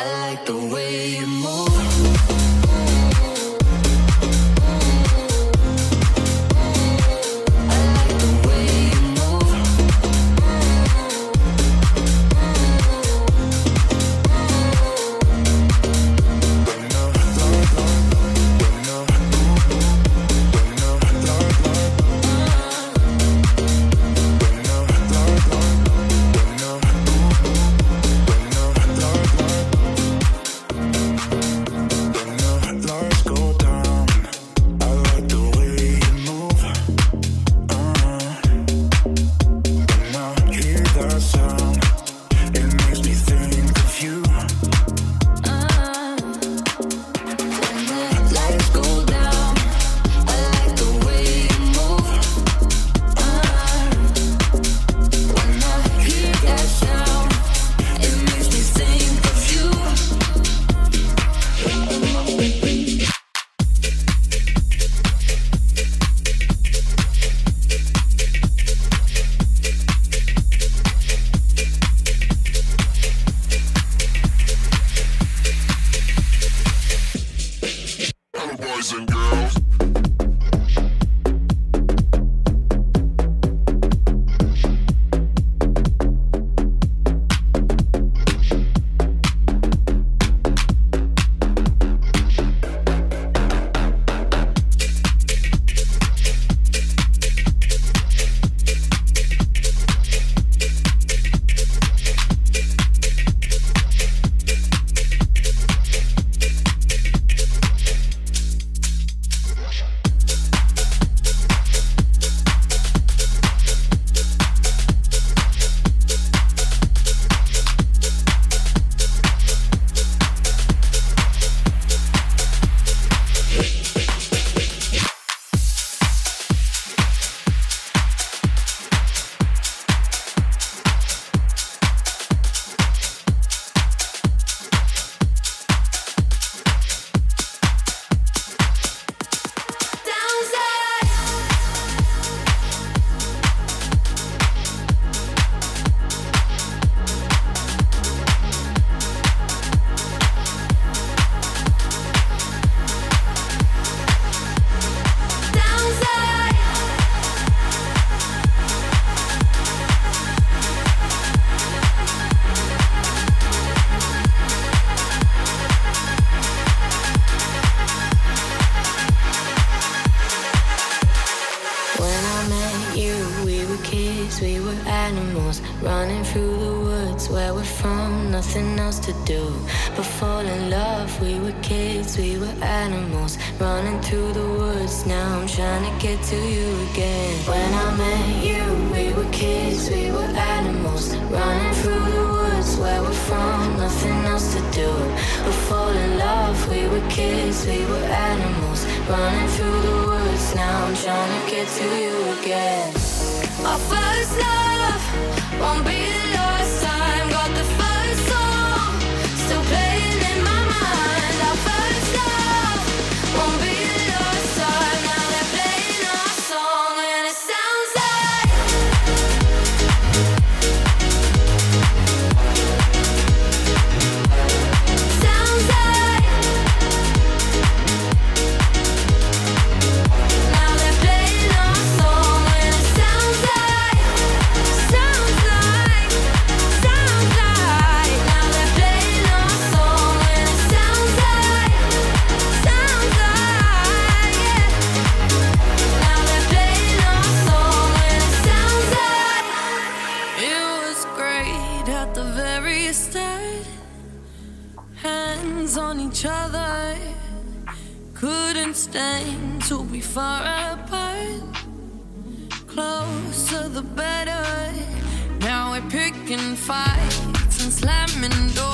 I like the way you move. were animals running through the woods. Now I'm trying to get to you again. When I met you, we were kids, we were animals running through the woods where we're from. Nothing else to do but fall in love. We were kids, we were animals running through the woods. Now I'm trying to get to you again. Our first love won't be. The better. Now we're picking fights and slamming doors,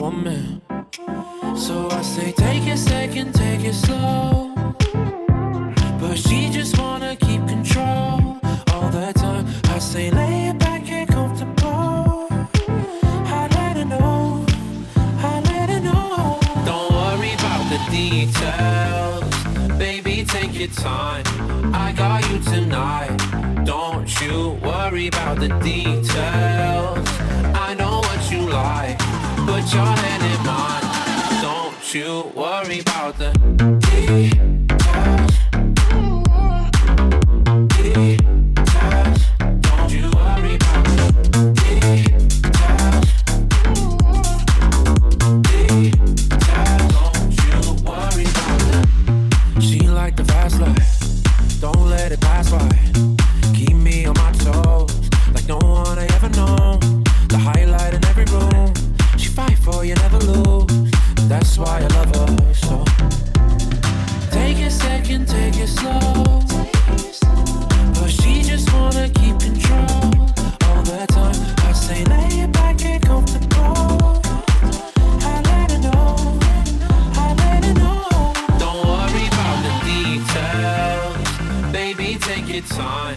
Woman. So I say, take a second, take it slow. But she just wanna keep control all the time. I say, lay it back and comfortable. I let her know, I let her know. Don't worry about the details, baby. Take your time. I got you tonight. Don't you worry about the details. Put your hand in mine. Don't you worry about the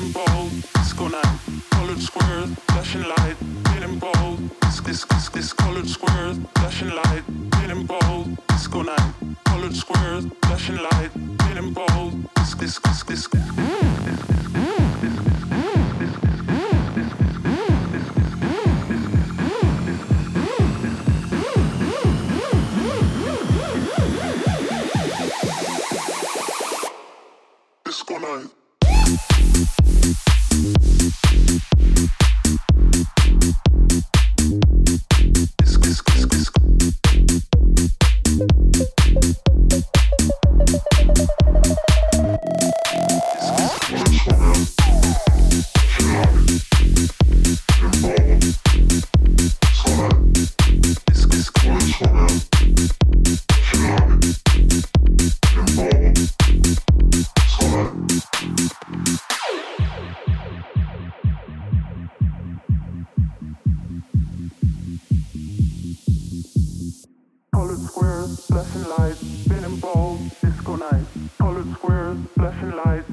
Feeling bold, disco night. Colored squares, flashing light, feeling bold. This, this, this, this. Colored squares, flashing light, feeling bold, disco night. Colored squares, flashing light, feeling bold. This, this, this, this, this. Disco night. Squares, flashing lights, spinning bold, disco night. Colored squares, flashing lights,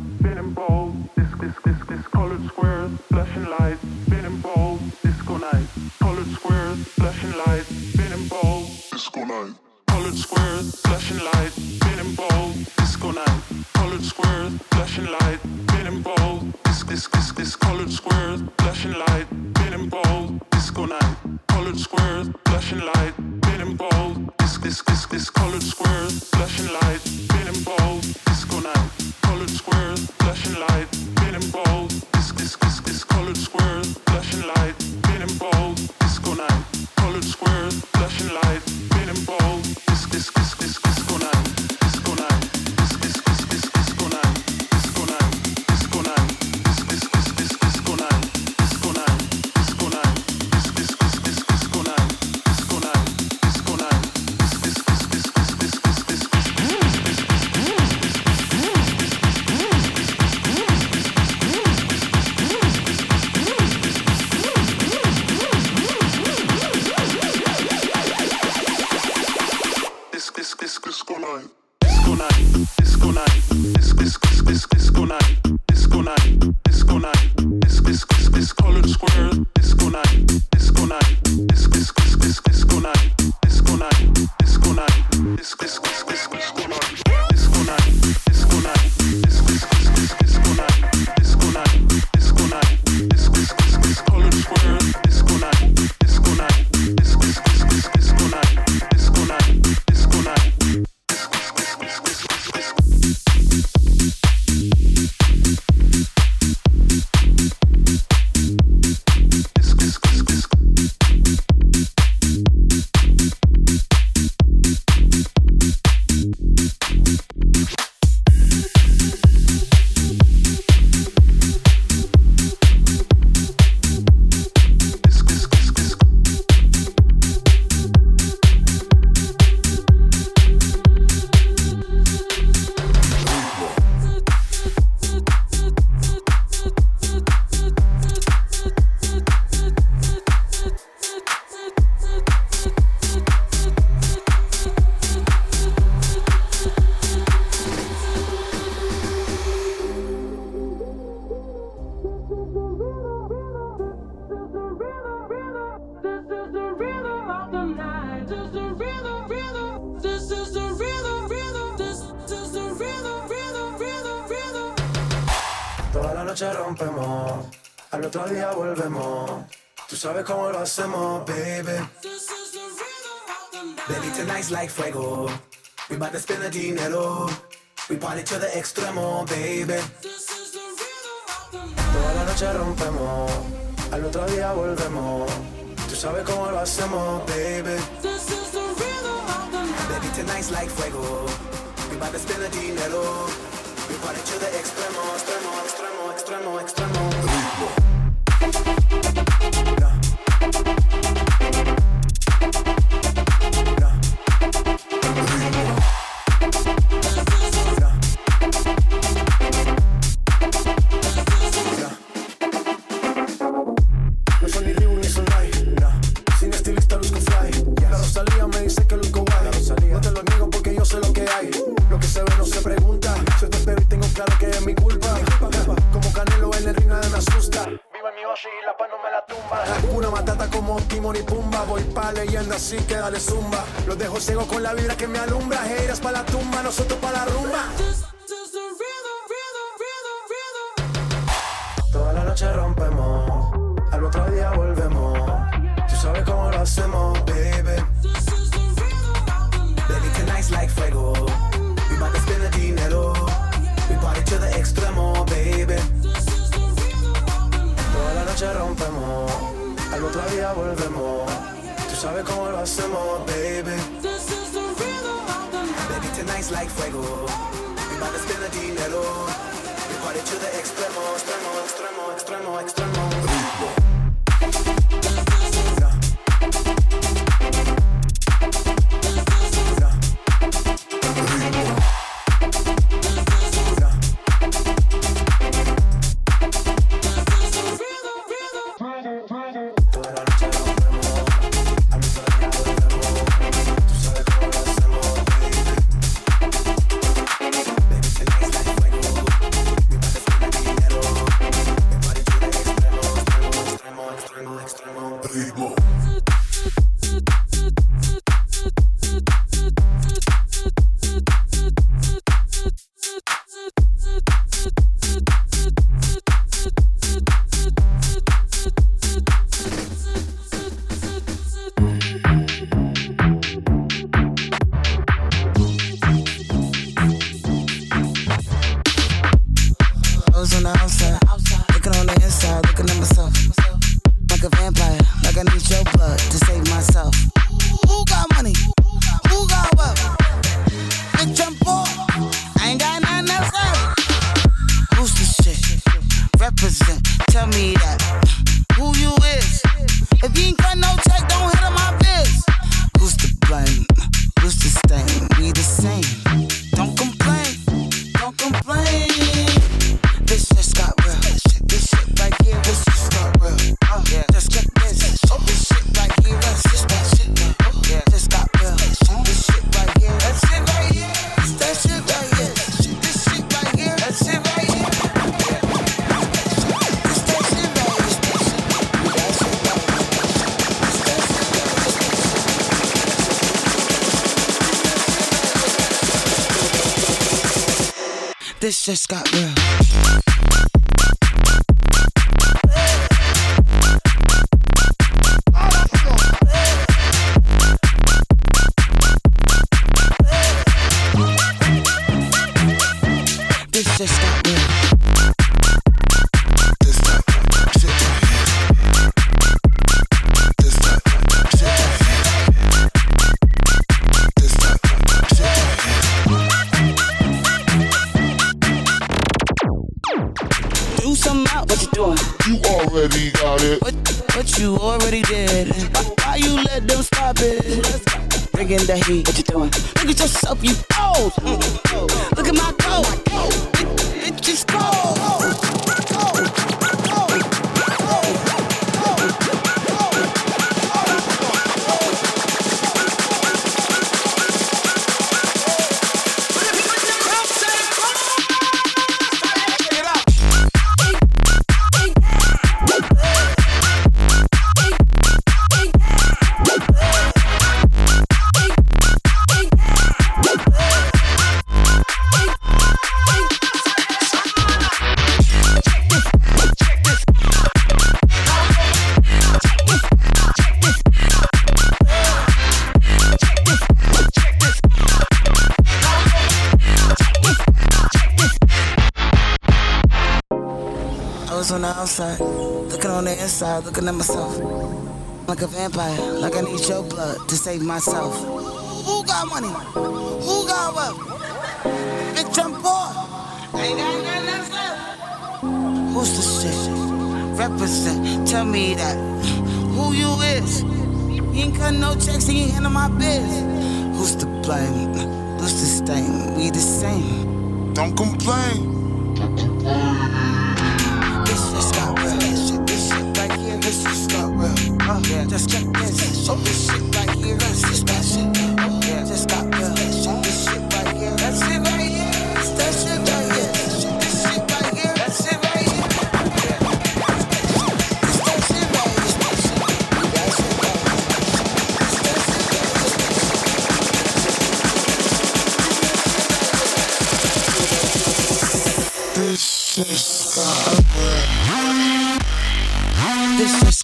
like fuego. We bout to spend the dinero. We party to the extremo, baby. Toda la noche rompemos, al otro día volvemos. Tú sabes cómo lo hacemos, baby. Baby, tonight's like fuego. We bout to spend the dinero. We party to the extremo, extremo, extremo, extremo, extremo. Así que dale zumba. Los dejo ciego con la vibra que me alumbra. Heiras para la tumba, nosotros para la rumba. Toda la noche rompemos, al otro día volvemos. Tú sabes cómo lo hacemos, baby. Baby, tonight's like fuego. We bout to spend the dinero. We party to the extremo, baby. Toda la noche rompemos, al otro día volvemos sabes cómo lo hacemos, baby. Baby, tonight's like fuego. We bout to spend the dinero. We party to the extremo, extremo, extremo, extremo, extremo. Just got real. Doing? You already got it. What, what you already did? Why, you let them stop it? Bringing the heat. What you doing? Look at yourself, you old. Look at my coat. It, it just cold. Was on the outside, looking on the inside, looking at myself. Like a vampire, like I need your blood to save myself. Who got money? Who got wealth? Bitch, I'm poor. Ain't got nothing left. Who's the shit? Represent, tell me that. Who you is? He ain't cut no checks, he ain't handle my biz. Who's to blame? Who's to stain? We the same. Don't complain. This just got real. This shit, this shit right here, this just check this. Oh, this shit right here, this is that shit. This shit, this shit right here, that shit right here. This this that shit right here. That shit.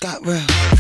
This just